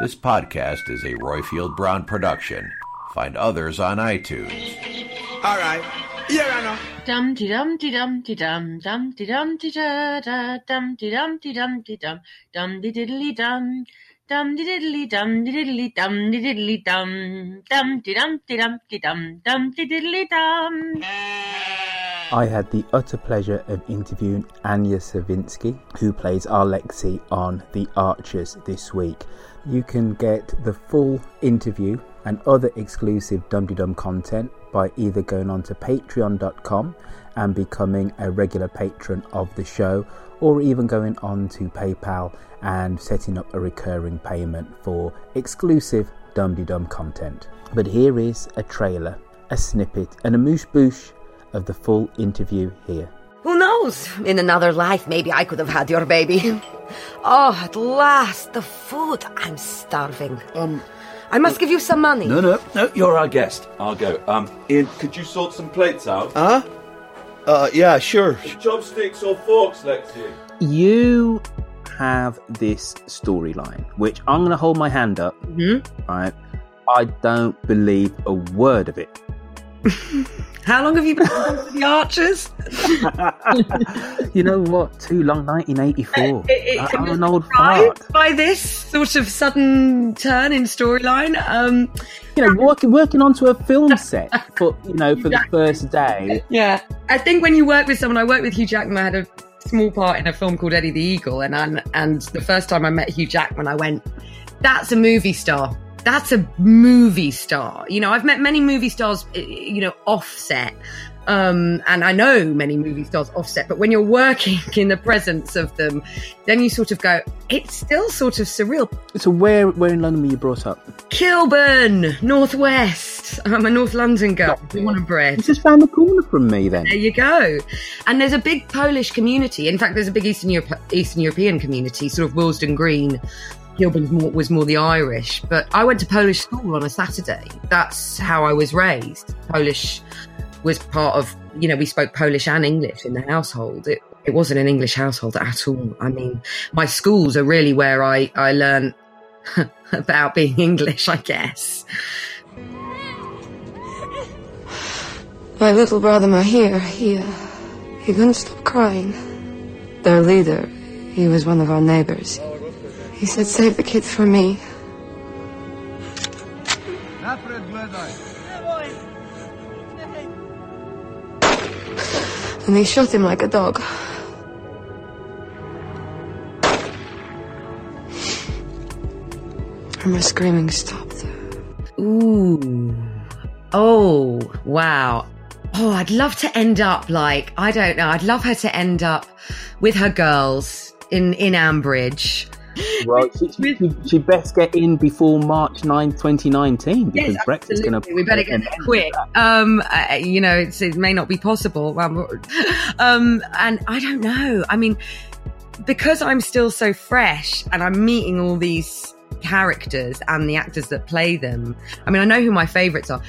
This podcast is a Roifield Brown production. Find others on iTunes. All right. Here I know. Dum de dum de dum de dum dum de dum de da da dum de dum de dum de dum dum de diddly dum dum de diddly dum de diddly dum de diddly dum dum de dum de dum de dum dum de diddly dum. I had the utter pleasure of interviewing Anya Savinsky, who plays Alexei on The Archers this week. You can get the full interview and other exclusive Dum Dum content by either going on to patreon.com and becoming a regular patron of the show, or even going on to PayPal and setting up a recurring payment for exclusive Dum Dum content. But here is a trailer, a snippet, and a moosh boosh of the full interview here. Who knows? In another life, maybe I could have had your baby. Oh, at last, the food. I'm starving. Um, I must give you some money. no, no, no, you're our guest. I'll go. Um, Ian, could you sort some plates out? Huh? Uh, yeah, sure. Chopsticks or forks, Lexi? You have this storyline, which I'm going to hold my hand up. Mhm. Right? I don't believe a word of it. How long have you been with the Archers? you know what? Too long, 1984. It- it- I, I'm an old fart. by this sort of sudden turn in storyline. Um, You know, working working onto a film set for you know for the first day. yeah, I think when you work with someone, I worked with Hugh Jackman. I had a small part in a film called Eddie the Eagle, and and, and the first time I met Hugh Jackman, I went, "That's a movie star." That's a movie star. You know, I've met many movie stars, eh, you know, offset. Um, and I know many movie stars offset, but when you're working in the presence of them, then you sort of go, it's still sort of surreal. So where where in London were you brought up? Kilburn, Northwest. I'm a North London girl. Born and bred. It's just round the corner from me then. There you go. And there's a big Polish community. In fact, there's a big Eastern, Europe, Eastern European community, sort of Willesden Green. Kilburn more, was more the Irish. But I went to Polish school on a Saturday. That's how I was raised. Polish was part of, you know, we spoke Polish and English in the household. It, it wasn't an English household at all. I mean, my schools are really where I, I learned about being English, I guess. My little brother Mahir, he, uh, he couldn't stop crying. Their leader, he was one of our neighbors. He said, save the kids for me. And they shot him like a dog. And my screaming stopped. Ooh. Oh, wow. Oh, I'd love to end up like, I don't know, I'd love her to end up with her girls in, in Ambridge. Well, she, she, she, best get in before March 9, 2019, because Yes, Brexit's going to. We better get there quick. Um, uh, you know, it's, it may not be possible. Um, and I don't know. I mean, because I'm still so fresh and I'm meeting all these characters and the actors that play them. I mean, I know who my favorites are.